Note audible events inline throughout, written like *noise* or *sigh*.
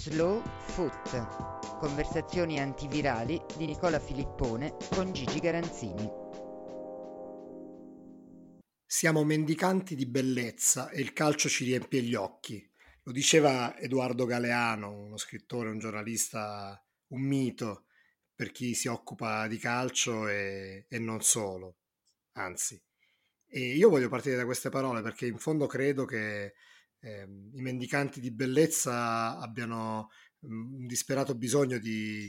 Slow Foot. Conversazioni antivirali di Nicola Filippone con Gigi Garanzini. Siamo mendicanti di bellezza e il calcio ci riempie gli occhi. Lo diceva Edoardo Galeano, uno scrittore, un giornalista, un mito per chi si occupa di calcio e, e non solo, anzi. E io voglio partire da queste parole perché in fondo credo che eh, i mendicanti di bellezza abbiano mm, un disperato bisogno di,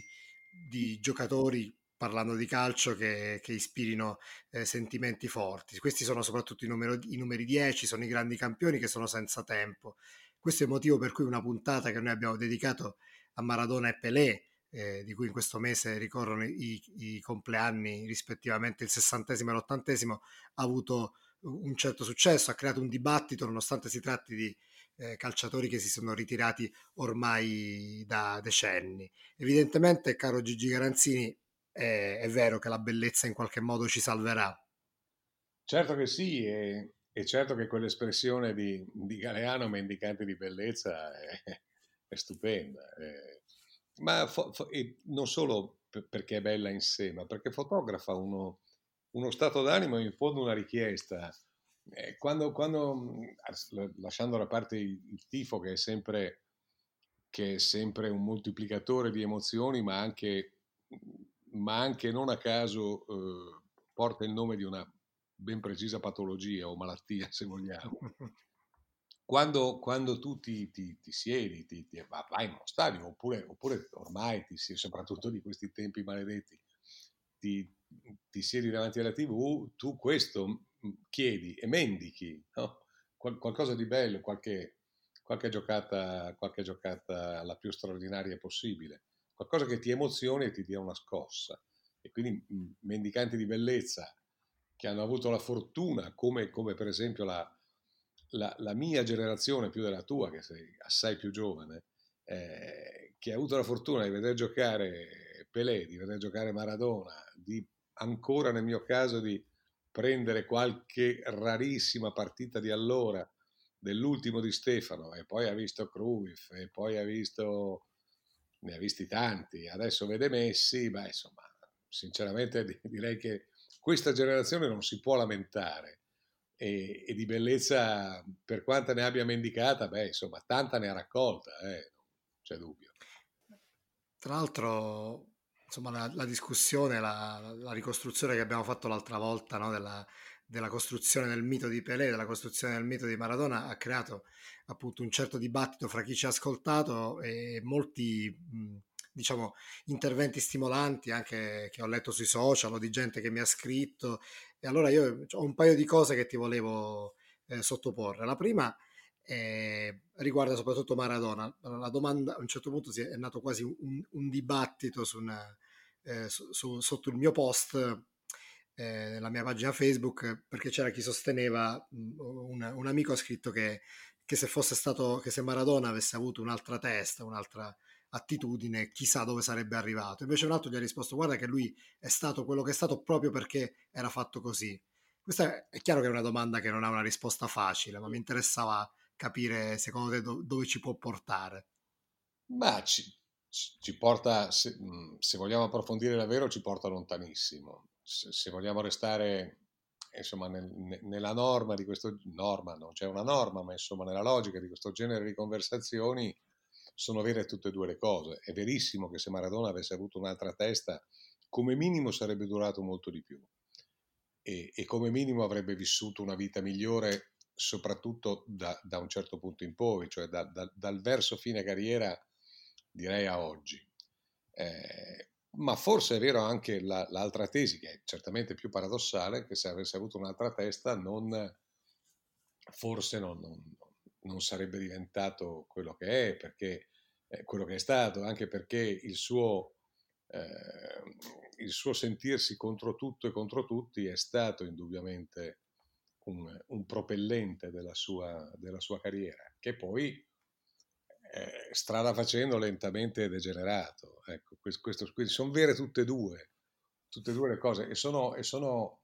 di giocatori parlando di calcio che, che ispirino eh, sentimenti forti. Questi sono soprattutto i, numero, i numeri 10, sono i grandi campioni che sono senza tempo. Questo è il motivo per cui una puntata che noi abbiamo dedicato a Maradona e Pelé, eh, di cui in questo mese ricorrono i, i compleanni rispettivamente il sessantesimo e l'ottantesimo, ha avuto un certo successo, ha creato un dibattito nonostante si tratti di eh, calciatori che si sono ritirati ormai da decenni. Evidentemente, caro Gigi Garanzini, è, è vero che la bellezza in qualche modo ci salverà. Certo che sì, e, e certo che quell'espressione di, di Galeano, mendicante di bellezza, è, è stupenda. È, ma fo, fo, non solo perché è bella in sé, ma perché fotografa uno, uno stato d'animo in fondo una richiesta. Eh, quando, quando, lasciando da parte il, il tifo che è, sempre, che è sempre un moltiplicatore di emozioni, ma anche, ma anche non a caso eh, porta il nome di una ben precisa patologia o malattia, se vogliamo. Quando, quando tu ti, ti, ti siedi, ti, vai in uno stadio, oppure, oppure ormai ti siedi, soprattutto di questi tempi maledetti, ti, ti siedi davanti alla tv, tu questo chiedi e mendichi, no? Qual- qualcosa di bello, qualche, qualche, giocata, qualche giocata la più straordinaria possibile, qualcosa che ti emozioni e ti dia una scossa. E quindi mendicanti di bellezza che hanno avuto la fortuna, come, come per esempio la, la, la, mia generazione più della tua, che sei assai più giovane, eh, che ha avuto la fortuna di vedere giocare Pelé, di vedere giocare Maradona, di ancora nel mio caso di prendere qualche rarissima partita di allora, dell'ultimo di Stefano, e poi ha visto Cruyff, e poi ha visto, ne ha visti tanti, adesso vede Messi, beh insomma, sinceramente direi che questa generazione non si può lamentare e, e di bellezza, per quanta ne abbia mendicata, beh insomma, tanta ne ha raccolta, eh, non c'è dubbio. Tra l'altro, insomma, la, la discussione, la, la, ricostruzione che abbiamo fatto l'altra volta no, della, della, costruzione del mito di Pelé, della costruzione del mito di Maradona, ha creato appunto un certo dibattito fra chi ci ha ascoltato e molti, diciamo, interventi stimolanti anche che ho letto sui social o di gente che mi ha scritto. E allora io ho un paio di cose che ti volevo eh, sottoporre. La prima eh, riguarda soprattutto Maradona. La domanda a un certo punto è nato quasi un, un dibattito su una, eh, su, su, sotto il mio post eh, nella mia pagina Facebook perché c'era chi sosteneva, un, un amico ha scritto che, che, se fosse stato, che se Maradona avesse avuto un'altra testa, un'altra attitudine, chissà dove sarebbe arrivato. Invece un altro gli ha risposto guarda che lui è stato quello che è stato proprio perché era fatto così. Questa è chiaro che è una domanda che non ha una risposta facile, ma mi interessava capire secondo te do- dove ci può portare? Ma ci, ci porta, se, mhmm, se, vogliamo approfondire davvero, ci porta lontanissimo. Se, se vogliamo restare insomma, nel, nella norma di questo, norma, non c'è una norma, ma insomma nella logica di questo genere di conversazioni sono vere tutte e due le cose. È verissimo che se Maradona avesse avuto un'altra testa, come minimo sarebbe durato molto di più e, e come minimo avrebbe vissuto una vita migliore soprattutto da, da, un certo punto in poi, cioè da, da, dal verso fine carriera direi a oggi. Eh, ma forse è vero anche la, l'altra tesi, che è certamente più paradossale, che se avesse avuto un'altra testa non, forse non, non, non sarebbe diventato quello che è, perché, eh, quello che è stato, anche perché il suo, eh, il suo sentirsi contro tutto e contro tutti è stato indubbiamente un, un propellente della sua, della sua, carriera, che poi eh, strada facendo lentamente è degenerato. Ecco, questo, questo, quindi sono vere tutte e due, tutte e due le cose e sono, e sono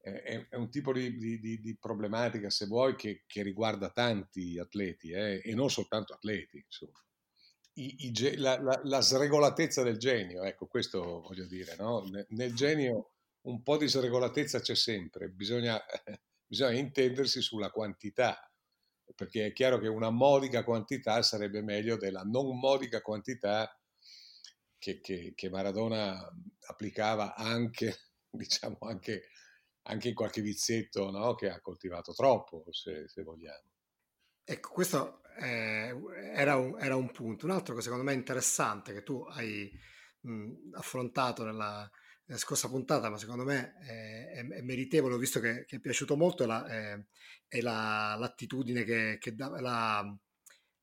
è, è, un tipo di, di, di, problematica, se vuoi, che, che riguarda tanti atleti eh, e non soltanto atleti. I, i, la, la, la, sregolatezza del genio, ecco, questo voglio dire, no? nel, nel genio un po' di sregolatezza c'è sempre, bisogna, *laughs* bisogna intendersi sulla quantità, perché è chiaro che una modica quantità sarebbe meglio della non modica quantità che, che, che Maradona applicava anche, *laughs* diciamo, anche, anche in qualche vizietto no? che ha coltivato troppo, se, se vogliamo. Ecco, questo eh, era, un, era, un, punto. Un altro che secondo me è interessante, che tu hai mh, affrontato nella, nella, scorsa puntata, ma secondo me è, è, è meritevole, ho visto che, che, è piaciuto molto, è, la, è la, l'attitudine che, che dava, la,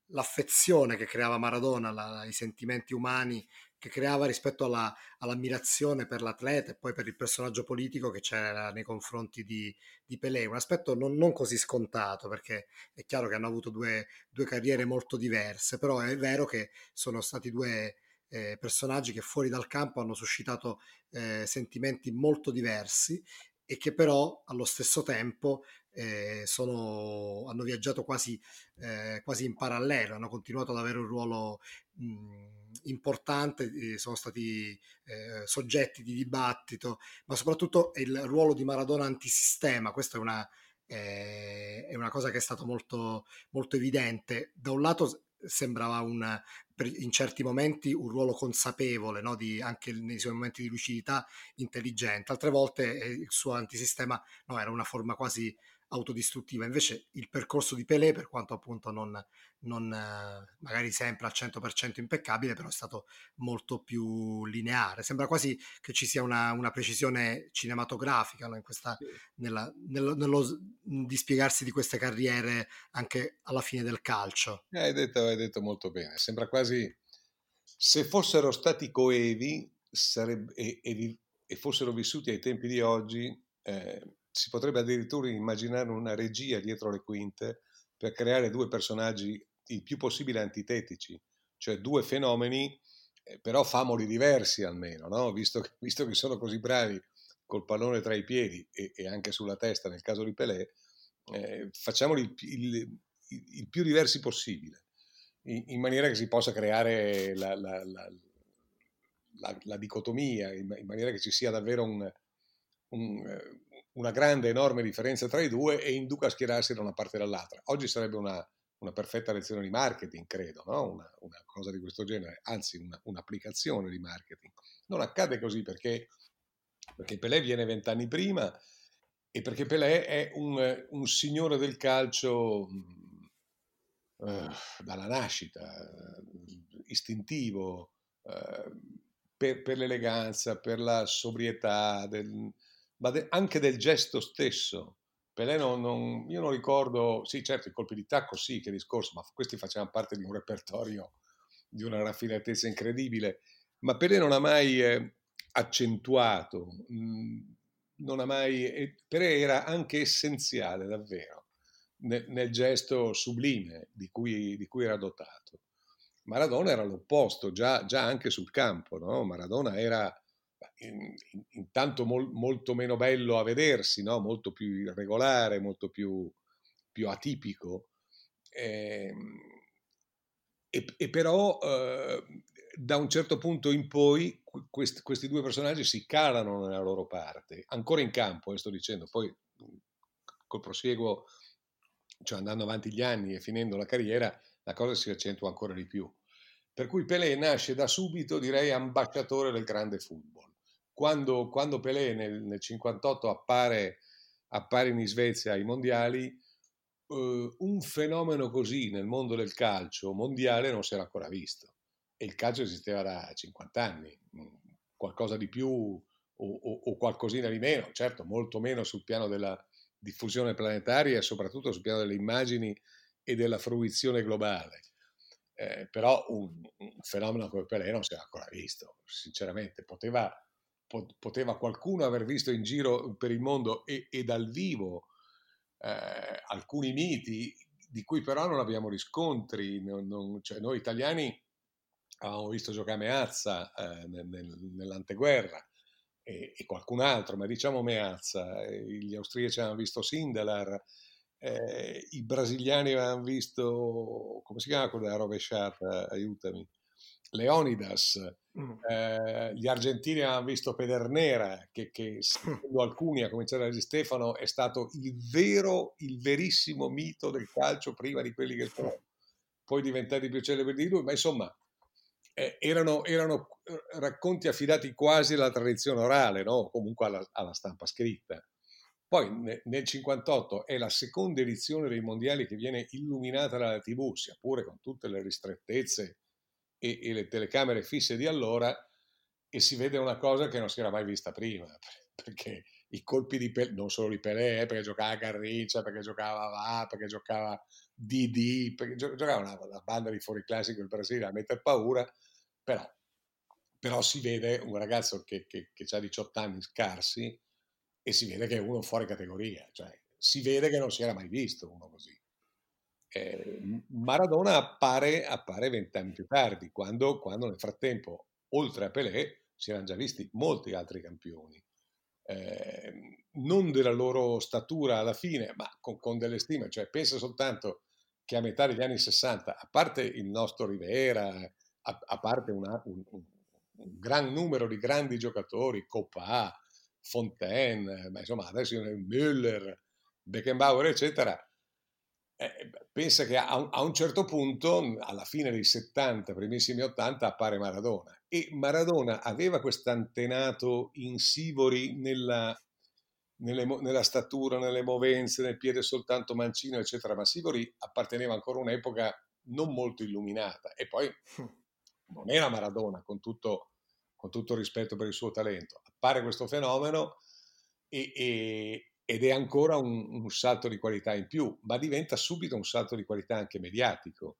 l'affezione che creava Maradona, la, i sentimenti umani che creava rispetto alla, all'ammirazione per l'atleta e poi per il personaggio politico che c'era nei confronti di, di Pelé. Un aspetto non, non, così scontato perché è chiaro che hanno avuto due, due, carriere molto diverse, però è vero che sono stati due eh, personaggi che fuori dal campo hanno suscitato eh, sentimenti molto diversi e che però allo stesso tempo eh, sono, hanno viaggiato quasi, eh, quasi, in parallelo, hanno continuato ad avere un ruolo mh, importante, sono stati eh, soggetti di dibattito, ma soprattutto il ruolo di Maradona antisistema, questa è una, eh, è una cosa che è stata molto, molto evidente. Da un lato sembrava un, in certi momenti un ruolo consapevole, no? di, anche nei suoi momenti di lucidità intelligente, altre volte eh, il suo antisistema no, era una forma quasi autodistruttiva. Invece il percorso di Pelé, per quanto appunto non, non magari sempre al 100% impeccabile, però è stato molto più lineare. Sembra quasi che ci sia una, una precisione cinematografica no? questa, nella, nello, nello dispiegarsi di queste carriere anche alla fine del calcio. Eh, hai detto, hai detto molto bene. Sembra quasi se fossero stati coevi sarebbe, e, e, e fossero vissuti ai tempi di oggi. Eh, si potrebbe addirittura immaginare una regia dietro le quinte per creare due personaggi il più possibile antitetici, cioè due fenomeni, eh, però famoli diversi almeno, no? visto, che, visto, che, sono così bravi col pallone tra i piedi e, e anche sulla testa nel caso di Pelé, eh, facciamoli il, il, il, più diversi possibile, in, in, maniera che si possa creare la, la, la, la dicotomia, in, in, maniera che ci sia davvero un, un eh, una grande, enorme differenza tra i due e induca a schierarsi da una parte e dall'altra. Oggi sarebbe una, una perfetta lezione di marketing, credo, no? una, una, cosa di questo genere, anzi una, un'applicazione di marketing. Non accade così perché, perché Pelé viene vent'anni prima e perché Pelé è un, un signore del calcio uh, dalla nascita, istintivo, uh, per, per, l'eleganza, per la sobrietà, del, ma de- anche del gesto stesso. Pelé non, non, io non ricordo, sì certo i colpi di tacco sì che discorso, ma questi facevano parte di un repertorio di una raffinatezza incredibile, ma Pelé non ha mai eh, accentuato, mh, mm, non ha mai, eh, Pelé era anche essenziale davvero nel, nel gesto sublime di cui, di cui, era dotato. Maradona era l'opposto, già, già anche sul campo, no? Maradona era intanto mol, molto meno bello a vedersi, no? molto più irregolare, molto più, più atipico. Eh, e, e, però eh, da un certo punto in poi questi, questi, due personaggi si calano nella loro parte, ancora in campo, eh, sto dicendo, poi col prosieguo, cioè andando avanti gli anni e finendo la carriera, la cosa si accentua ancora di più. Per cui Pelé nasce da subito, direi, ambasciatore del grande football quando, quando Pelé nel, nel 58 appare, appare, in Svezia ai mondiali, eh, un fenomeno così nel mondo del calcio mondiale non si era ancora visto. E il calcio esisteva da 50 anni, mm, qualcosa di più o, o, o qualcosina di meno, certo molto meno sul piano della diffusione planetaria e soprattutto sul piano delle immagini e della fruizione globale. Eh, però un, un, fenomeno come Pelé non si era ancora visto, sinceramente, poteva poteva qualcuno aver visto in giro per il mondo e, e dal vivo eh, alcuni miti di cui però non abbiamo riscontri, non, non, cioè noi italiani avevamo visto giocare Meazza eh, nel, nel, nell'anteguerra e, e, qualcun altro, ma diciamo Meazza, gli austriaci avevano visto Sindelar, eh, i brasiliani avevano visto, come si chiama quella rovesciata, aiutami, Leonidas, mm. eh, gli argentini hanno visto Pedernera, che, che secondo alcuni, a cominciare da Di Stefano, è stato il vero, il verissimo mito del calcio prima di quelli che sono poi diventati più celebri di lui, ma insomma eh, erano, erano, eh, racconti affidati quasi alla tradizione orale, no? comunque alla, alla, stampa scritta. Poi nel 1958 è la seconda edizione dei mondiali che viene illuminata dalla TV, sia pure con tutte le ristrettezze e, e le telecamere fisse di allora, e si vede una cosa che non si era mai vista prima, *laughs* perché i colpi di Pelé, non solo di Pelé, eh, perché giocava Garrincia, perché giocava Va, perché giocava Didi, perché giocava una, una banda di fuori classico del Brasile a mettere paura, però, però si vede un ragazzo che, che, che ha 18 anni scarsi e si vede che è uno fuori categoria, cioè si vede che non si era mai visto uno così. Eh, Maradona appare, appare vent'anni più tardi, quando, quando, nel frattempo, oltre a Pelé, si erano già visti molti altri campioni. Eh, non della loro statura alla fine, ma con, con, delle stime, cioè pensa soltanto che a metà degli anni 60, a parte il nostro Rivera, a, a parte una, un, un, un, gran numero di grandi giocatori, Coppa, Fontaine, ma insomma adesso Müller, Beckenbauer, eccetera, eh, pensa che a un, a un, certo punto, alla fine dei 70, primissimi 80, appare Maradona. E Maradona aveva quest'antenato insivori nella, nelle, nella statura, nelle movenze, nel piede soltanto mancino, eccetera, ma Sivori apparteneva ancora a un'epoca non molto illuminata. E poi hm. non era Maradona, con tutto, con tutto rispetto per il suo talento. Appare questo fenomeno e, e, ed è ancora un, un, salto di qualità in più, ma diventa subito un salto di qualità anche mediatico,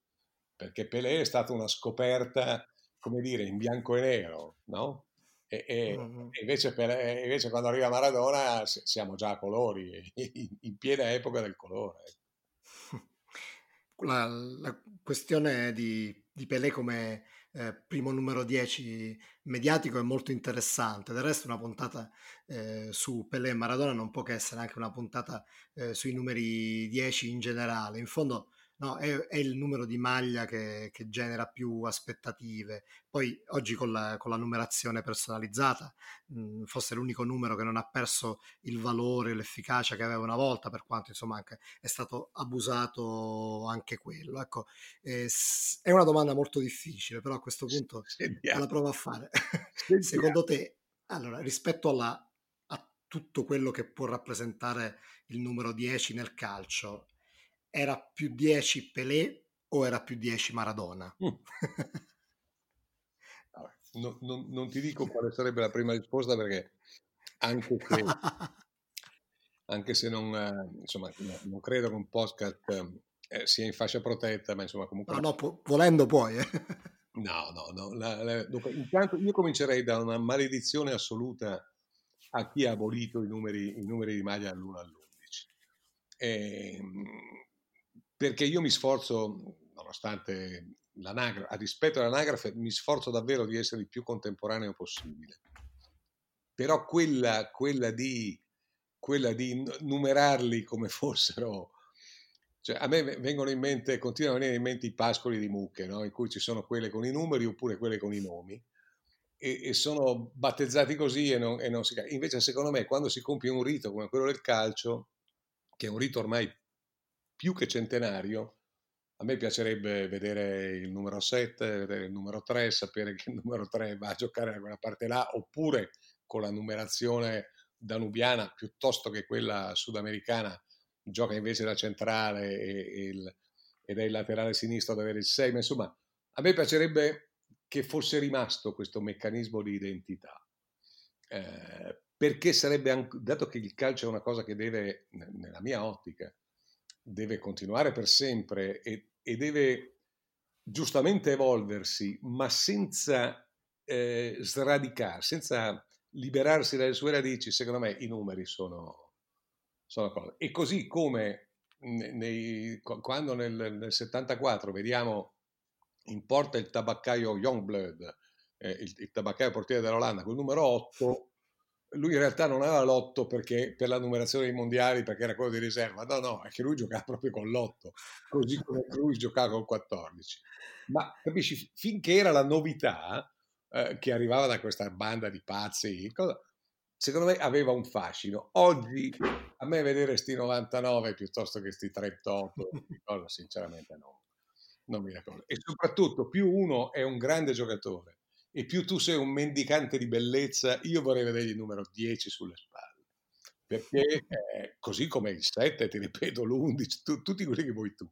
perché Pelé è stata una scoperta, come dire, in bianco e nero, no? E, e, mm-hmm. invece, per, invece, quando arriva Maradona siamo già a colori, *laughs* in, in piena epoca del colore. *laughs* La, la questione di, di Pelé come eh, primo numero 10 mediatico è molto interessante. Del resto una puntata eh, su Pelé e Maradona non può che essere anche una puntata eh, sui numeri 10 in generale. In fondo no, è, è, il numero di maglia che, che, genera più aspettative. Poi oggi con la, con la numerazione personalizzata, mh, fosse l'unico numero che non ha perso il valore, l'efficacia che aveva una volta, per quanto insomma anche è stato abusato anche quello. Ecco, eh, è una domanda molto difficile, però a questo punto Sentiamo. la provo a fare. *laughs* Secondo te, allora, rispetto alla, a tutto quello che può rappresentare il numero 10 nel calcio, era più 10 Pelé o era più 10 Maradona? Mm. *laughs* no, no, non ti dico quale sarebbe la prima risposta perché anche se, *laughs* anche se non, eh, insomma, non credo che un podcast eh, sia in fascia protetta, ma insomma comunque... No, no, pu- volendo puoi. Eh. *laughs* No, no, no. La, la, dunque, intanto io comincerei da una maledizione assoluta a chi ha abolito i numeri, i numeri di maglia all'1 all'11. E, perché io mi sforzo, nonostante l'anagrafe, a dispetto dell'anagrafe, mi sforzo davvero di essere il più contemporaneo possibile. Però quella, quella, di, quella di numerarli come *laughs* fossero... Cioè, a me vengono in mente, continuano a venire in mente i pascoli di mucche, no? in cui ci sono quelle con i numeri oppure quelle con i nomi, e, e sono battezzati così e non, e non si. Invece, secondo me, quando si compie un rito come quello del calcio, che è un rito ormai più che centenario, a me piacerebbe vedere il numero 7, vedere il numero 3, sapere che il *laughs* numero 3 va a giocare da quella parte là, oppure con la numerazione danubiana piuttosto che quella sudamericana, gioca invece da centrale e, e il, ed è il laterale sinistro ad avere il 6, ma insomma a me piacerebbe che fosse rimasto questo meccanismo di identità. Eh, perché sarebbe, anche, dato che il calcio è una cosa che deve, nella mia ottica, deve continuare per sempre e, e deve giustamente evolversi, ma senza eh, sradicare, senza liberarsi dalle sue radici, secondo me i numeri sono, sono cose. E così come nei, quando nel, nel, 74 vediamo in porta il tabaccaio Youngblood, eh, il, il tabaccaio portiere dell'Olanda, col numero 8, lui in realtà non aveva l'otto perché, per la numerazione dei mondiali perché era quello di riserva, no, no, è che lui giocava *laughs* proprio con l'otto, così come lui giocava con il 14. Ma capisci, finché era la novità eh, che arrivava da questa banda di pazzi, cosa, secondo me aveva un fascino. Oggi a me vedere sti 99 piuttosto che sti 38, cosa, sinceramente no, non mi ricordo. E soprattutto più uno è un grande giocatore e più tu sei un mendicante di bellezza, io vorrei vedergli il numero 10 sulle spalle. Perché eh, così come il 7, ti ripeto, l'11, tu, tutti quelli che vuoi tu.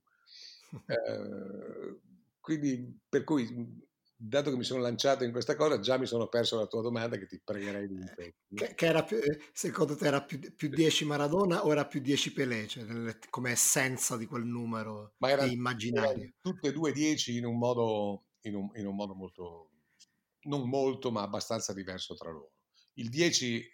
Eh, quindi, per cui dato che mi sono lanciato in questa cosa, già mi sono perso la tua domanda che ti pregherei di ripetere. Che, che, era più, eh, secondo te era più, più 10 Maradona o era più 10 Pelé, cioè come essenza di quel numero Ma era, immaginario? Tutte e due 10 in un modo, in un, in un modo molto, non molto, ma abbastanza diverso tra loro. Il 10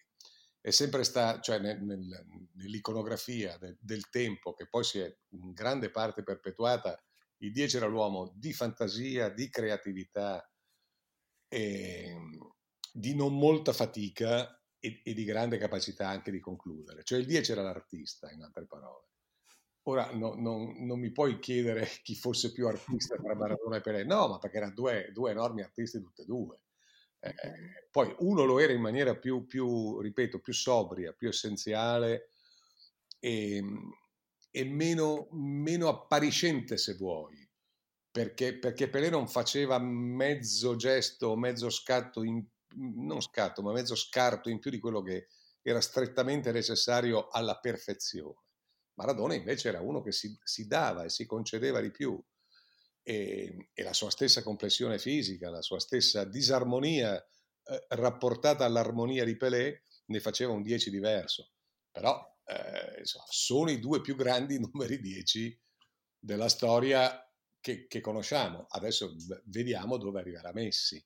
è sempre stato, cioè nel, nel, nell'iconografia del, del tempo, che poi si è in grande parte perpetuata, il 10 era l'uomo di fantasia, di creatività, e, ehm, di non molta fatica e, e, di grande capacità anche di concludere. Cioè il 10 era l'artista, in altre parole. Ora no, non, non, mi puoi chiedere *laughs* chi fosse più artista tra Maradona e Pelé, no, ma perché erano due, due enormi artisti tutti e due. Eh, poi uno lo era in maniera più, più, ripeto, più sobria, più essenziale e, e meno, meno appariscente se vuoi, perché, perché Pelé non faceva mezzo gesto, mezzo scatto, in, non scatto, ma mezzo scarto in più di quello che era strettamente necessario alla perfezione. Maradona invece era uno che si, si dava e si concedeva di più e, e, la sua stessa complessione fisica, la sua stessa disarmonia eh, rapportata all'armonia di Pelé ne faceva un 10 diverso. Però eh, insomma, sono i due più grandi *laughs* numeri 10 della storia che, che, conosciamo. Adesso vediamo dove arriverà Messi,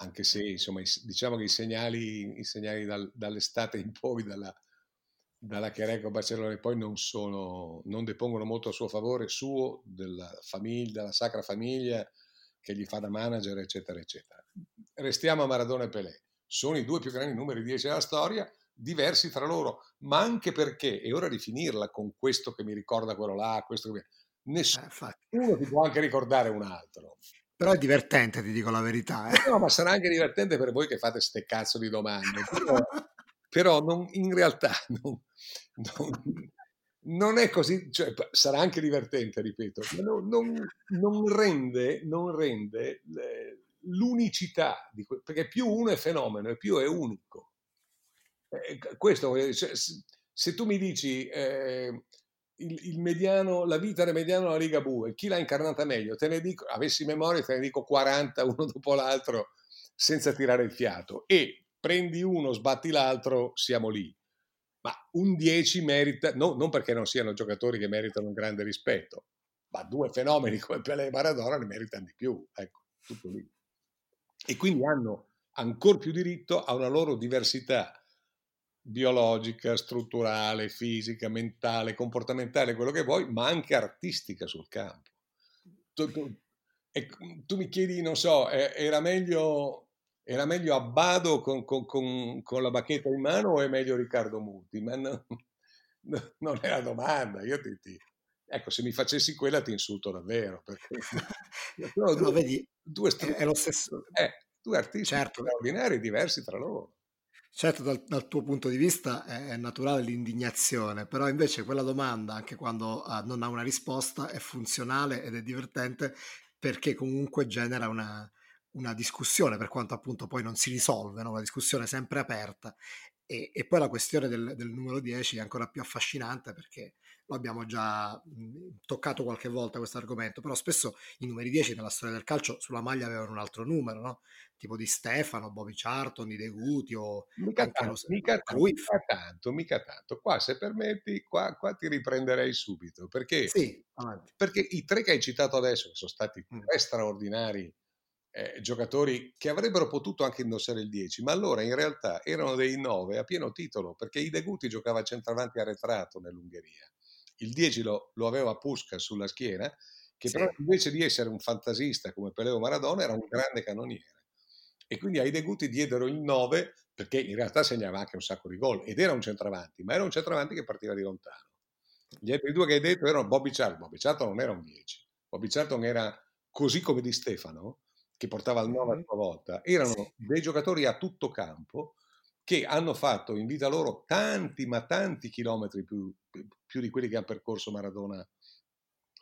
anche se insomma, diciamo che i segnali, i segnali dal, dall'estate in poi, dalla, dalla Chereco Barcellona in poi, non, sono, non depongono molto a suo favore, suo, della famiglia, della Sacra Famiglia, che gli fa da manager, eccetera, eccetera. Restiamo a Maradona e Pelé. Sono i due più grandi numeri 10 della storia, diversi tra loro, ma anche perché, e ora di finirla con questo che mi ricorda quello là, questo che mi... nessuno eh, ti può anche ricordare un altro. Però è divertente, ti dico la verità. Eh. No, ma sarà anche divertente per voi che fate ste cazzo di domande. *laughs* Però, non, in realtà *laughs* non, non, non, è così, cioè, sarà anche divertente, ripeto, ma non, rende, rende l'unicità, di perché più uno è fenomeno e più è unico. Eh, questo, cioè, se tu mi dici eh, il, il, mediano, la vita del mediano alla Liga Bue, chi l'ha incarnata meglio, te ne dico, avessi memoria, te ne dico 40 uno dopo l'altro senza tirare il fiato. E prendi uno, sbatti l'altro, siamo lì. Ma un 10 merita, no, non perché non siano giocatori che meritano un grande rispetto, ma due fenomeni come Pelé e Maradona ne meritano di più. Ecco, tutto lì. E quindi hanno ancora più diritto a una loro diversità biologica, strutturale, fisica, mentale, comportamentale, quello che vuoi, ma anche artistica sul campo. Tu, tu, e, tu mi chiedi, non so, era meglio, era meglio Abbado con, con, con, con, la bacchetta in mano o è meglio Riccardo Muti? Ma no, no, non è la domanda, io ti, ti, Ecco, se mi facessi quella ti insulto davvero, perché *laughs* sono due, vedi, due, è lo stesso. Eh, due artisti certo. straordinari diversi tra loro. Certo, dal, dal, tuo punto di vista è, è, naturale l'indignazione, però invece quella domanda, anche quando uh, non ha una risposta, è funzionale ed è divertente perché comunque genera una, una discussione, per quanto appunto poi non si risolve, no? una discussione sempre aperta. E, e poi la questione del, del, numero 10 è ancora più affascinante perché lo abbiamo già toccato qualche volta questo argomento, però spesso i numeri 10 nella storia del calcio sulla maglia avevano un altro numero, no? tipo di Stefano, Bobby Charlton, di De Guti o mica tanto, lo, mica, mica, tanto, mica tanto. Qua se permetti, qua, qua ti riprenderei subito, perché, sì, perché i tre che hai citato adesso, che sono stati tre straordinari eh, giocatori che avrebbero potuto anche indossare il 10, ma allora in realtà erano dei 9 a pieno titolo, perché i De Guti giocava a centravanti arretrato nell'Ungheria il 10 lo, lo aveva Pusca sulla schiena, che sì. però invece di essere un fantasista come Peleo Maradona era un grande cannoniere. E quindi ai Deguti diedero il 9 perché in realtà segnava anche un sacco di gol ed era un centravanti, ma era un centravanti che partiva di lontano. Gli altri due che hai detto erano Bobby Charlton. Bobby Charlton non era un 10. Bobby Charlton era così come di Stefano, che portava il 9 a sua volta. Erano dei giocatori a tutto campo che hanno fatto in vita loro tanti, ma tanti chilometri più, più di quelli che ha percorso Maradona,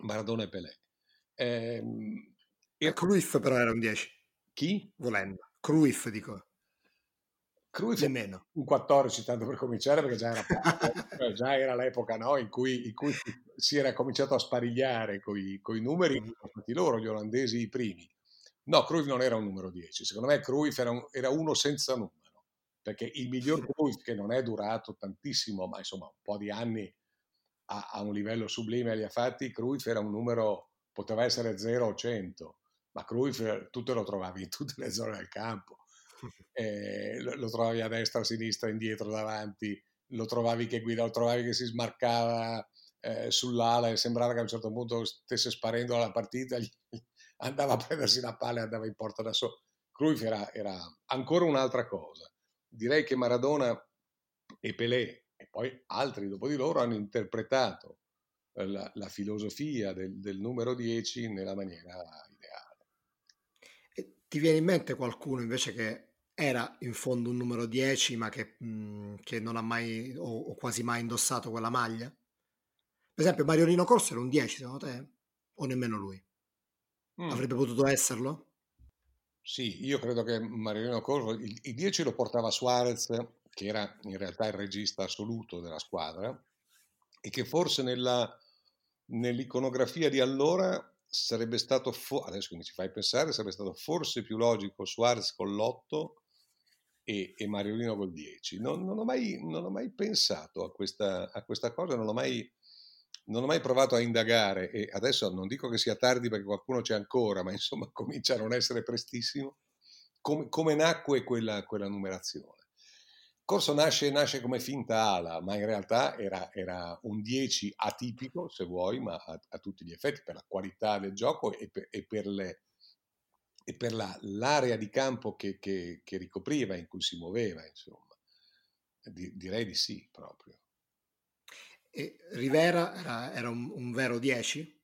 Maradona e Pelé. Ehm, e Cruyff però era un 10. Chi? Volendo. Cruyff, dico. Cruyff Nemmeno. un 14 tanto per cominciare perché già era, cioè, *laughs* già era l'epoca no, in, cui, in, cui, si era cominciato a sparigliare con i numeri, mm-hmm. loro gli olandesi i primi. No, Cruyff non era un numero 10, secondo me Cruyff era, un, era uno senza numero, perché il miglior Cruyff che non è durato tantissimo, ma insomma un po' di anni a, a un livello sublime li ha fatti, Cruyff era un numero, poteva essere 0 o 100, ma Cruyff tu te lo trovavi in tutte le zone del campo. *laughs* Eh, lo, lo, trovavi a destra, a sinistra, indietro, davanti, lo trovavi che guida, lo trovavi che si smarcava eh, sull'ala e sembrava che a un certo punto stesse sparendo la partita, gli, andava a prendersi la palla e andava in porta da solo. Cruyff era, era ancora un'altra cosa. Direi che Maradona e Pelé e poi altri dopo di loro hanno interpretato la, la filosofia del, del, numero 10 nella maniera ideale. E ti viene in mente qualcuno invece che era in fondo un numero 10 ma che, mh, mhmm, che non ha mai o, o, quasi mai indossato quella maglia? Per esempio Mariolino Corso era un 10 secondo te? O nemmeno lui? Mm. Avrebbe potuto esserlo? Sì, io credo che Mariolino Corso, il, il 10 lo portava Suarez, che era in realtà il regista assoluto della squadra, e che forse nella, nell'iconografia di allora sarebbe stato, fo- adesso mi ci fai pensare, sarebbe stato forse più logico Suarez con l'8 e, e Mariolino col 10. Non, non, ho mai, non, ho mai, pensato a questa, a questa cosa, non ho, mai, non ho, mai, provato a indagare e adesso non dico che sia tardi perché qualcuno c'è ancora, ma insomma *laughs* comincia a non essere prestissimo, come, come nacque quella, quella, numerazione. Corso nasce, nasce, come finta ala, ma in realtà era, era un 10 atipico, se vuoi, ma a, a, tutti gli effetti, per la qualità del gioco e per, e per le, e per la, l'area di campo che, che, che, ricopriva, in cui si muoveva, insomma. Di, direi di sì, proprio. E Rivera era, era un, un, vero 10?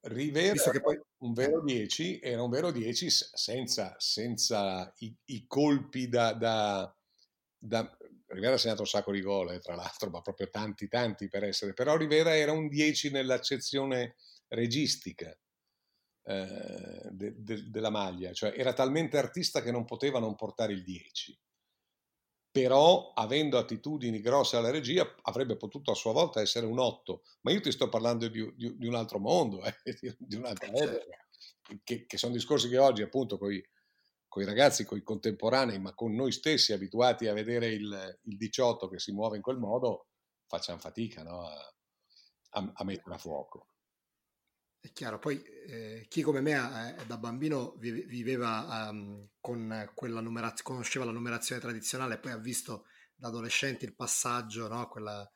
Rivera che poi... un vero 10, era un vero 10 senza, senza i, i, colpi da, da, da... Rivera ha segnato un sacco di gol, eh, tra l'altro, ma proprio tanti, tanti per essere. Però Rivera era un 10 nell'accezione registica eh, de, de, della maglia, cioè era talmente artista che non poteva non portare il 10. Però, avendo attitudini grosse alla regia, avrebbe potuto a sua volta essere un 8. Ma io ti sto parlando di, di, di un altro mondo, eh, *laughs* di un'altra eh, certo. epoca, che, che, sono discorsi che oggi, appunto, con i ragazzi, con i contemporanei, ma con noi stessi abituati a vedere il, il 18 che si muove in quel modo, facciamo fatica no? a, a, a mettere a fuoco. È chiaro, poi eh, chi come me eh, da bambino viveva um, con quella numerazione, conosceva la numerazione tradizionale poi ha visto da adolescente il passaggio, no? quella,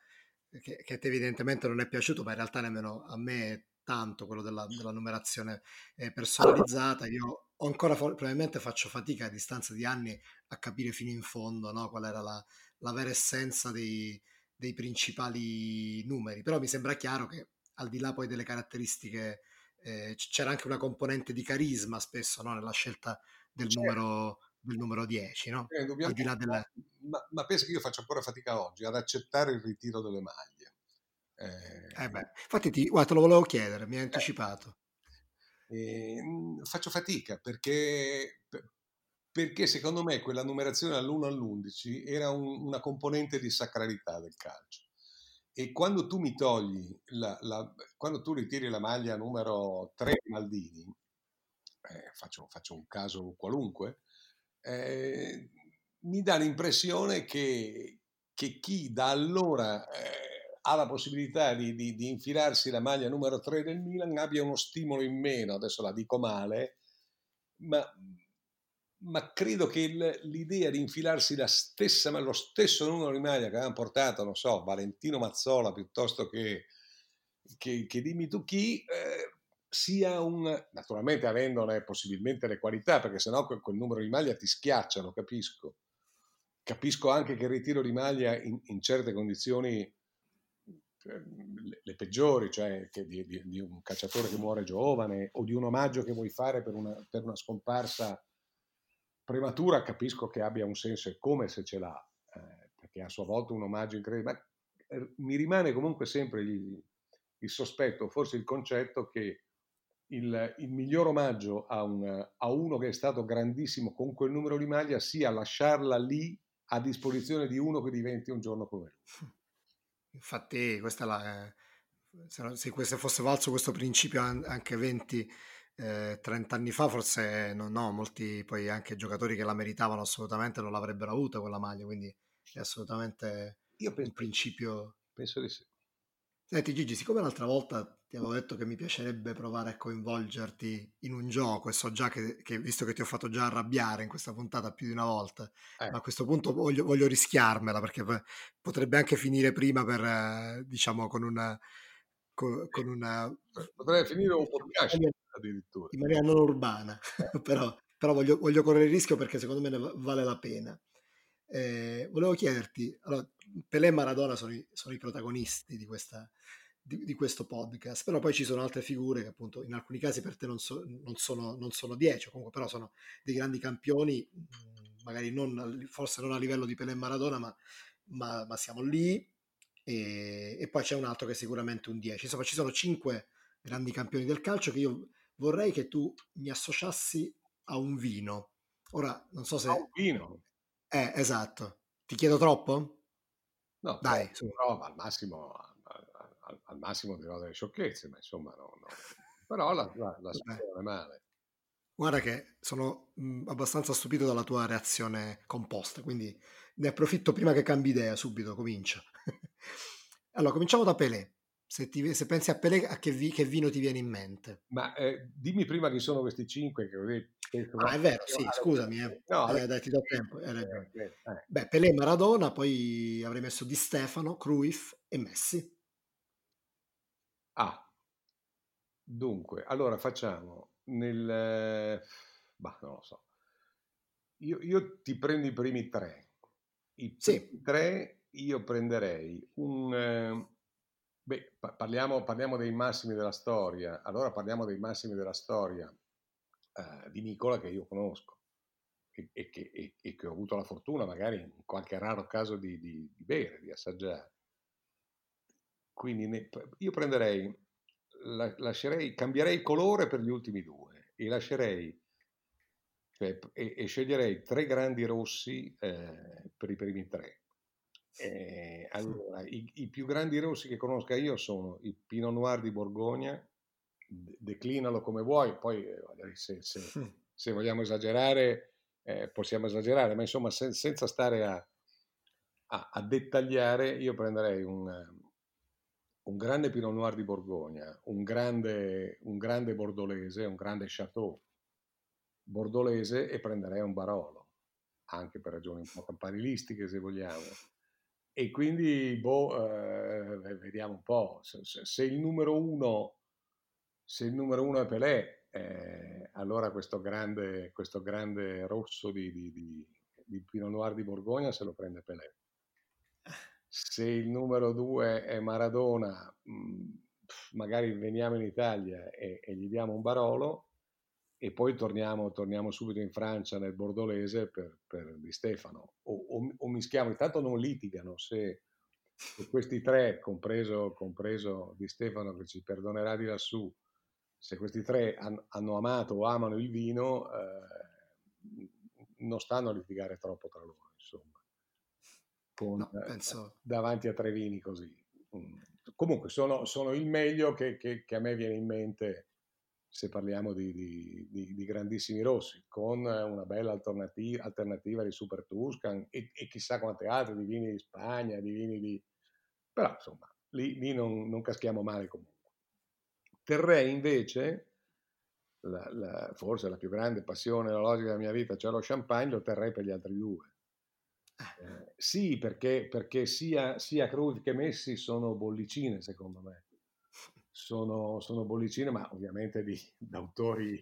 che, che evidentemente non è piaciuto, ma in realtà nemmeno a me tanto quello della, della numerazione eh, personalizzata. Io ancora probabilmente faccio fatica a distanza di anni a capire fino in fondo no? qual era la, la vera essenza dei, dei principali numeri, però mi sembra chiaro che al di là poi delle caratteristiche, eh, c'era anche una componente di carisma spesso no? nella scelta del, certo. numero, del numero 10, no? Eh, al di là delle... ma, ma penso che io faccio ancora fatica oggi ad accettare il ritiro delle maglie. Eh, eh beh, infatti ti, guarda, te lo volevo chiedere, mi hai eh. anticipato. Ehm, faccio fatica perché, perché secondo me quella numerazione all'1 all'11 era un, una componente di sacralità del calcio. E quando tu mi togli, la, la, quando tu ritiri la maglia numero 3 Maldini, eh, faccio, faccio, un caso qualunque, eh, mi dà l'impressione che, che, chi da allora eh, ha la possibilità di, di, di, infilarsi la maglia numero 3 del Milan abbia uno stimolo in meno, adesso la dico male, ma ma credo che l'idea di infilarsi la stessa, lo stesso numero di maglia che avevano portato, non so, Valentino Mazzola piuttosto che, che, che dimmi tu chi, eh, sia un, naturalmente avendone possibilmente le qualità, perché sennò quel, quel numero di maglia ti schiaccia, lo capisco. Capisco anche che il ritiro di maglia in, in certe condizioni ehm, le, peggiori, cioè di, di, di, un cacciatore che muore giovane o di un omaggio che vuoi fare per una, per una scomparsa prematura, capisco che abbia un senso e come se ce l'ha, eh, perché a sua volta un omaggio incredibile, ma eh, mi rimane comunque sempre il, il sospetto, forse il concetto che il, il miglior omaggio a, un, a, uno che è stato grandissimo con quel numero di maglia sia lasciarla lì a disposizione di uno che diventi un giorno come lui. *laughs* Infatti, questa è la, eh, se, se fosse valso questo principio anche 20 eh, 30 anni fa forse no, no, molti poi anche giocatori che la meritavano assolutamente non l'avrebbero avuta quella maglia, quindi è assolutamente Io penso, un principio. Penso di sì. Senti Gigi, siccome l'altra volta ti avevo detto che mi piacerebbe provare a coinvolgerti in un gioco e so già che, che visto che ti ho fatto già arrabbiare in questa puntata più di una volta, eh. a questo punto voglio, voglio, rischiarmela perché potrebbe anche finire prima per, diciamo, con una... Con, con una potrebbe finire un podcast addirittura. In maniera non urbana, *laughs* però, però voglio, voglio, correre il rischio perché secondo me ne vale la pena. Eh, volevo chiederti, allora, Pelé e Maradona sono i, sono i protagonisti di, questa, di, di, questo podcast, però poi ci sono altre figure che appunto in alcuni casi per te non, so, non sono, non sono dieci, comunque però sono dei grandi campioni, magari non, forse non a livello di Pelé e Maradona, ma, ma, ma siamo lì. E, e, poi c'è un altro che è sicuramente un 10. Insomma, ci sono cinque grandi campioni del calcio che io vorrei che tu mi associassi a un vino. Ora, non so se... A un vino? Eh, esatto. Ti chiedo troppo? No, dai, però, però al massimo, al, al, massimo dirò delle sciocchezze, ma insomma, no, no. però la, la, la è male. Guarda che sono mh, abbastanza stupito dalla tua reazione composta, quindi ne approfitto prima che cambi idea, subito, comincia. *laughs* allora, cominciamo da Pelé. Se, ti, se, pensi a Pelé, a che, vi, che, vino ti viene in mente? Ma eh, dimmi prima chi sono questi cinque. Che così ah, è vero, sì, scusami. Eh. No, eh, dai, ti do tempo. Eh, eh. Beh, Pelé, Maradona, poi avrei messo Di Stefano, Cruyff e Messi. Ah, dunque, allora facciamo nel... Bah, non lo so. Io, io ti prendo i primi tre. I primi sì. tre io prenderei un Beh, parliamo, parliamo, dei massimi della storia. Allora parliamo dei massimi della storia eh, di Nicola che io conosco e, e, che, e, e, che, ho avuto la fortuna magari in qualche raro caso di, di, di bere, di assaggiare. Quindi ne, io prenderei, la, lascerei, cambierei colore per gli ultimi due e lascerei cioè, e, sceglierei tre grandi rossi eh, per i primi tre eh, allora, i, i, più grandi rossi che conosca io sono il Pinot Noir di Borgogna, declinalo come vuoi, poi eh, se, se, *laughs* se vogliamo esagerare eh, possiamo esagerare, ma insomma se, senza stare a, a, a, dettagliare io prenderei un, un, grande Pinot Noir di Borgogna, un grande, un grande bordolese, un grande Chateau bordolese e prenderei un Barolo, anche per ragioni un po' campanilistiche se vogliamo e quindi, boh, eh, vediamo un po', se, se, il numero uno, se il numero uno è Pelé, eh, allora questo grande, questo grande rosso di, di, di, di Pinot Noir di Borgogna se lo prende Pelé. Se il numero due è Maradona, mh, mm, magari veniamo in Italia e, e gli diamo un Barolo, e poi torniamo, torniamo, subito in Francia nel bordolese per, per Di Stefano o, o, o, mischiamo, intanto non litigano se, se questi tre, compreso, compreso, Di Stefano che ci perdonerà di lassù, se questi tre han, hanno amato o amano il vino, eh, non stanno a litigare troppo tra loro, insomma, con, no, eh, penso... davanti a tre vini così. Mm. Comunque sono, sono il meglio che, che, che a me viene in mente se parliamo di, di, di, di, grandissimi rossi, con una bella alternativa, alternativa di Super Tuscan e, e, chissà quante altre, di vini di Spagna, di vini di... però insomma, lì, lì non, non, caschiamo male comunque. Terrei invece, la, la, forse la più grande passione la logica della mia vita, cioè lo champagne, lo terrei per gli altri due. Eh, sì, perché, perché sia, sia Cruz che Messi sono bollicine secondo me sono, sono bollicine, ma ovviamente di, *laughs* da, autori,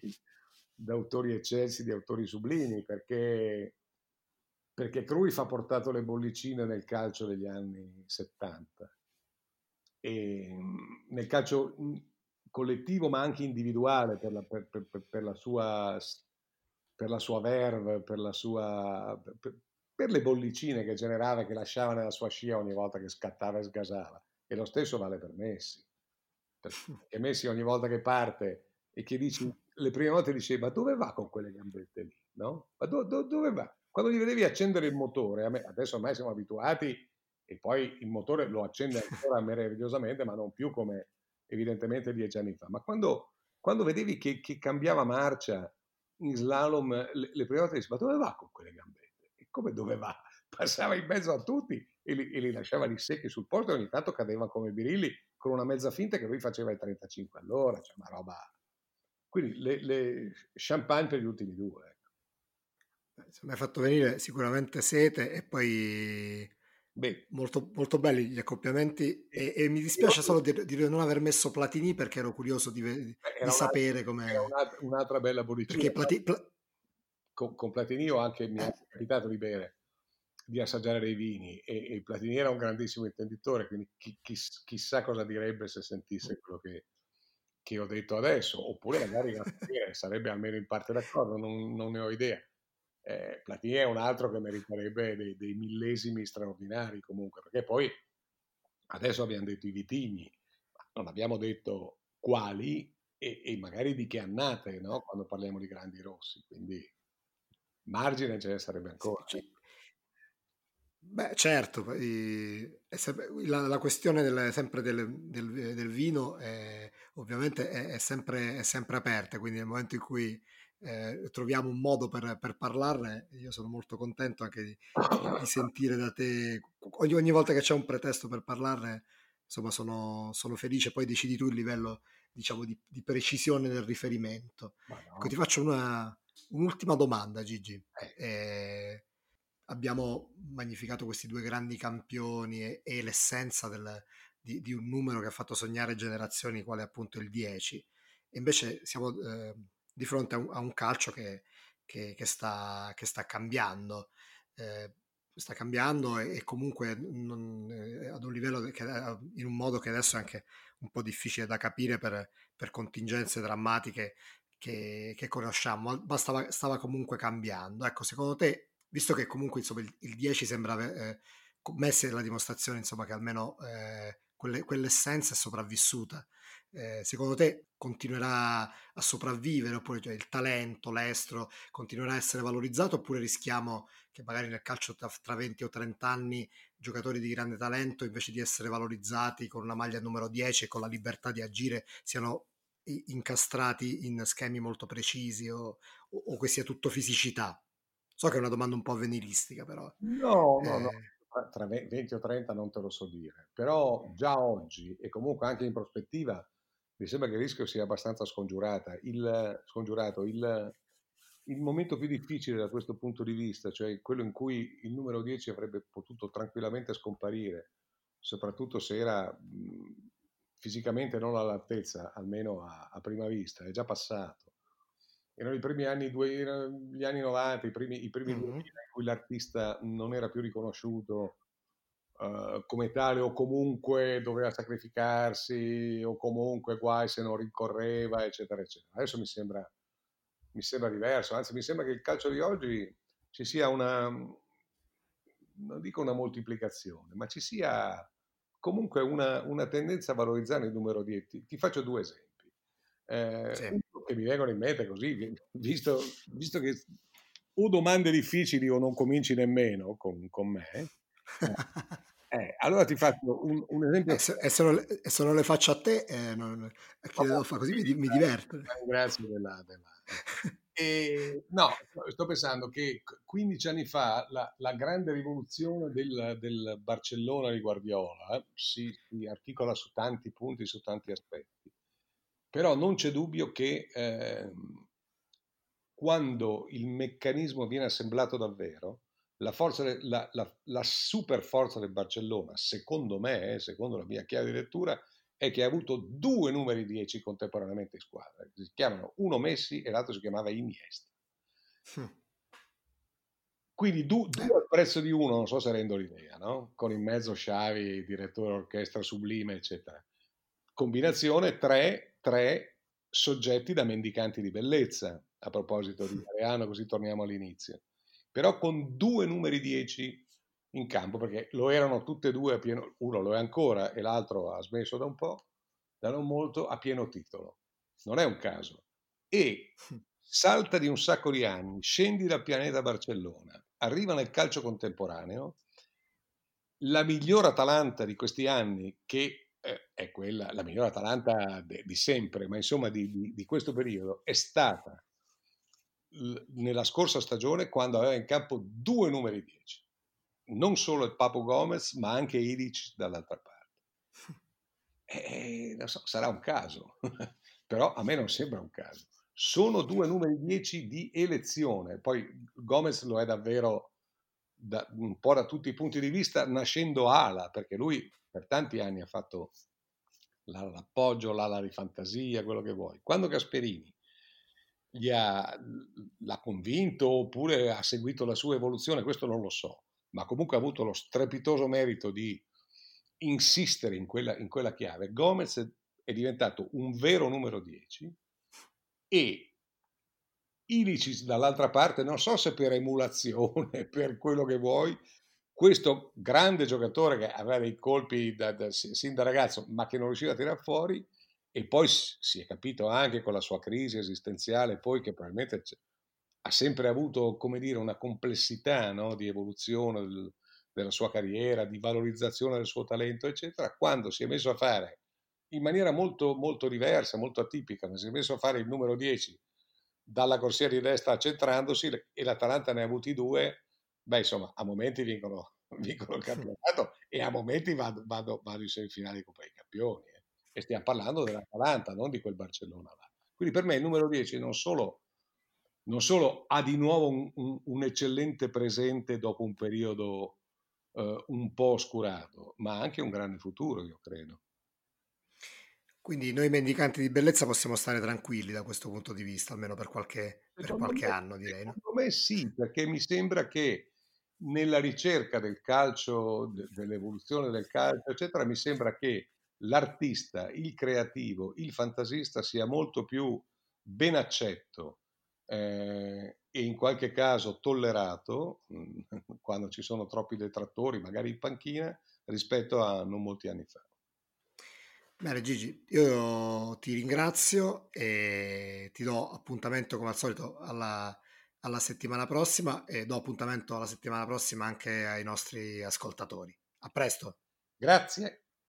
da autori eccelsi, di autori sublimi, perché, perché Cruyff ha portato le bollicine nel calcio degli anni 70. E nel calcio collettivo ma anche individuale per la, per, per, per la, sua, per la sua verve, per, la sua, per, le bollicine che generava che lasciava nella sua scia ogni volta che scattava e sgasava. E lo stesso vale per Messi. Perché Messi ogni volta che parte e che dici, le prime volte dice, ma dove va con quelle gambette lì? No? Ma do, do, dove va? Quando gli vedevi accendere il motore, me, adesso ormai siamo abituati e poi il motore lo accende ancora *laughs* meravigliosamente, ma non più come evidentemente dieci anni fa. Ma quando, quando vedevi che, che, cambiava marcia in slalom, le, le prime volte dici, ma dove va con quelle gambette? E come dove va? *laughs* Passava in mezzo a tutti e li, e li lasciava lì secchi sul porto e ogni tanto cadeva come birilli con una mezza finta che lui faceva i 35 all'ora, cioè una roba... Quindi le, le champagne per gli ultimi due. Ecco. Mi ha fatto venire sicuramente sete e poi Beh. Molto, molto belli gli accoppiamenti e, e mi dispiace io... solo di, di, non aver messo Platini perché ero curioso di, di sapere come... Era un'altra bella bollicina. Plati... Pla... Con, con, Platini io anche mi è capitato di bere, di assaggiare dei vini e, e Platini era un grandissimo intenditore, quindi chi, chi, chissà cosa direbbe se sentisse quello che, che ho detto adesso, oppure magari sarebbe almeno in parte d'accordo, non, non ne ho idea eh, Platini è un altro che meriterebbe dei, dei, millesimi straordinari comunque, perché poi adesso abbiamo detto i vitigni, ma non abbiamo detto quali e, e magari di che annate, no? quando parliamo di grandi rossi, quindi margine ce ne sarebbe ancora. Sì, Beh, certo, la, la questione del, sempre del, del, del vino è, ovviamente è, è, sempre, è sempre aperta, quindi nel momento in cui eh, troviamo un modo per, per, parlarne. Io sono molto contento anche di, di sentire da te, ogni, ogni, volta che c'è un pretesto per parlarne, insomma sono, sono felice, poi decidi tu il livello diciamo di, di precisione del riferimento. No. Ecco, ti faccio una, un'ultima domanda Gigi. Eh. Abbiamo magnificato questi due grandi campioni e, e l'essenza del, di, di, un numero che ha fatto sognare generazioni, quale appunto il 10. E invece siamo eh, di fronte a un, a un calcio che, che, che, sta, che, sta, cambiando. Eh, sta cambiando e, comunque non, eh, ad un livello che, in un modo che adesso è anche un po' difficile da capire per, per contingenze drammatiche che, che conosciamo, ma stava, stava, comunque cambiando. Ecco, secondo te, visto che comunque insomma, il, il 10 sembra eh, Messi la dimostrazione insomma, che almeno eh, quelle, quell'essenza è sopravvissuta, eh, secondo te continuerà a sopravvivere oppure cioè, il talento, l'estro continuerà a essere valorizzato oppure rischiamo che magari nel calcio tra, tra 20 o 30 anni giocatori di grande talento invece di essere valorizzati con una maglia numero 10 e con la libertà di agire siano incastrati in schemi molto precisi o, o, o che sia tutto fisicità? So che è una domanda un po' avveniristica però. No, no, eh... no tra 20 o 30 non te lo so dire, però già oggi e comunque anche in prospettiva mi sembra che il rischio sia abbastanza il, scongiurato. Il, il, momento più difficile da questo punto di vista, cioè quello in cui il numero 10 avrebbe potuto tranquillamente scomparire, soprattutto se era mh, fisicamente non all'altezza, almeno a, a, prima vista, è già passato. Erano i primi anni, due, gli anni 90, i primi, i primi mm-hmm. in cui l'artista non era più riconosciuto uh, come tale o comunque doveva sacrificarsi o comunque guai se non rincorreva, eccetera, eccetera. Adesso mi sembra, mi sembra diverso, anzi mi sembra che il calcio di oggi ci sia una, non dico una moltiplicazione, ma ci sia comunque una, una tendenza a valorizzare il numero 10. Ti, ti faccio due esempi. Eh, sì. Che mi vengono in mente così, visto, visto, che o domande difficili o non cominci nemmeno con, con me. Eh, Eh, allora ti faccio un, un esempio. E se, e, se non, e se, non, le faccio a te, eh, non, che devo fare? Così mi, mi diverto. Grazie della, della. E, no, sto pensando che 15 anni fa la, la grande rivoluzione del, del, Barcellona di Guardiola eh, si, si, articola su tanti punti, su tanti aspetti. Però non c'è dubbio che eh, quando il meccanismo viene assemblato davvero, la, forza, la, la, la super forza del Barcellona, secondo me, secondo la mia chiave di lettura, è che ha avuto due numeri 10 contemporaneamente in squadra. Si chiamano uno Messi e l'altro si chiamava Iniesta. Hm. Quindi due, due al prezzo di uno, non so se rendo l'idea, no? Con in mezzo Sciavi, direttore orchestra sublime, eccetera. Combinazione tre, tre soggetti da mendicanti di bellezza, a proposito di Areano, così torniamo all'inizio. Però con due numeri 10 in campo, perché lo erano tutte e due a pieno, uno lo è ancora e l'altro ha smesso da un po', da non molto, a pieno titolo. Non è un caso. E salta di un sacco di anni, scendi dal pianeta Barcellona, arriva nel calcio contemporaneo, la miglior Atalanta di questi anni, che è quella, la miglior Atalanta de, di sempre, ma insomma di, di, di questo periodo, è stata l, nella scorsa stagione quando aveva in campo due numeri 10 non solo il Papo Gomez, ma anche Ilic dall'altra parte. E, so, sarà un caso, *laughs* però a me non sembra un caso. Sono due numeri 10 di elezione, poi Gomez lo è davvero da, un po' da tutti i punti di vista, nascendo ala, perché lui per tanti anni ha fatto l'appoggio, l'ala di fantasia, quello che vuoi. Quando Gasperini gli ha, l'ha convinto oppure ha seguito la sua evoluzione, questo non lo so ma comunque ha avuto lo strepitoso merito di insistere in quella, in quella chiave, Gomez è diventato un vero numero 10 e Ilicic dall'altra parte, non so se per emulazione, *laughs* per quello che vuoi, questo grande giocatore che aveva dei colpi da, da, sin da ragazzo, ma che non riusciva a tirare fuori, e poi si è capito anche con la sua crisi esistenziale, poi che probabilmente ha sempre avuto, come dire, una complessità no? di evoluzione del, della sua carriera, di valorizzazione del suo talento, eccetera, quando si è messo a fare in maniera molto, molto diversa, molto atipica, ma si è messo a fare il numero 10 dalla corsia di destra accentrandosi e l'Atalanta ne ha avuti due, beh insomma a momenti vincono, *laughs* vincono il *laughs* campionato e a momenti vado, vado, vado in semifinale di Coppa dei Campioni. Eh. E stiamo parlando dell'Atalanta, non di quel Barcellona là. Quindi per me il numero 10 non solo non solo ha di nuovo un, un, un eccellente presente dopo un periodo eh, un po' oscurato, ma anche un grande futuro, io credo. Quindi noi mendicanti di bellezza possiamo stare tranquilli da questo punto di vista, almeno per qualche, per qualche me, anno, direi. Secondo me sì, perché mi sembra che nella ricerca del calcio, de, dell'evoluzione del calcio, eccetera, mi sembra che l'artista, il creativo, il fantasista sia molto più ben accetto eh, e in qualche caso tollerato *laughs* quando ci sono troppi detrattori, magari in panchina, rispetto a non molti anni fa. Bene Gigi, io ti ringrazio e ti do appuntamento come al solito alla, alla settimana prossima e do appuntamento alla settimana prossima anche ai nostri ascoltatori. A presto. Grazie.